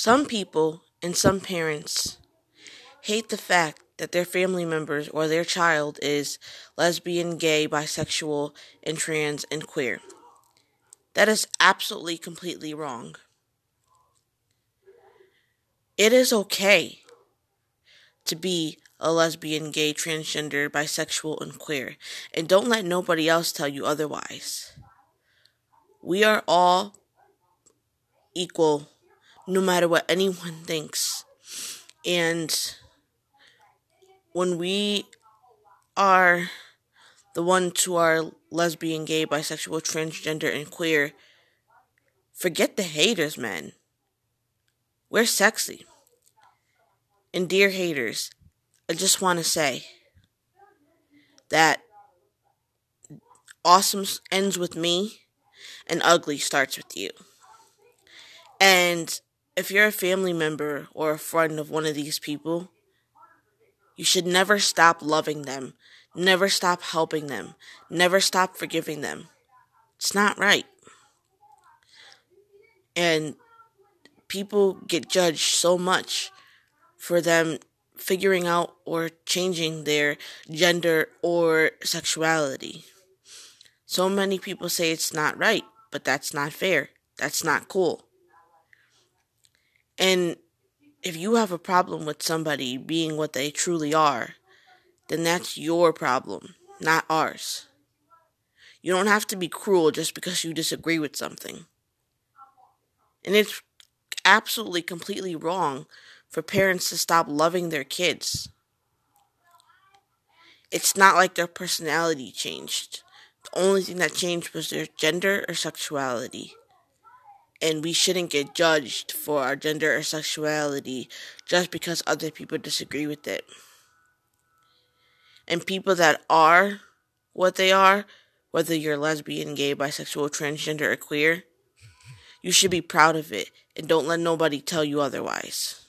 Some people and some parents hate the fact that their family members or their child is lesbian, gay, bisexual, and trans and queer. That is absolutely completely wrong. It is okay to be a lesbian, gay, transgender, bisexual, and queer, and don't let nobody else tell you otherwise. We are all equal no matter what anyone thinks. And when we are the ones who are lesbian, gay, bisexual, transgender, and queer, forget the haters, man. We're sexy. And dear haters, I just want to say that awesome ends with me and ugly starts with you. And if you're a family member or a friend of one of these people, you should never stop loving them, never stop helping them, never stop forgiving them. It's not right. And people get judged so much for them figuring out or changing their gender or sexuality. So many people say it's not right, but that's not fair. That's not cool. And if you have a problem with somebody being what they truly are, then that's your problem, not ours. You don't have to be cruel just because you disagree with something. And it's absolutely completely wrong for parents to stop loving their kids. It's not like their personality changed. The only thing that changed was their gender or sexuality and we shouldn't get judged for our gender or sexuality just because other people disagree with it. And people that are what they are, whether you're lesbian, gay, bisexual, transgender, or queer, you should be proud of it and don't let nobody tell you otherwise.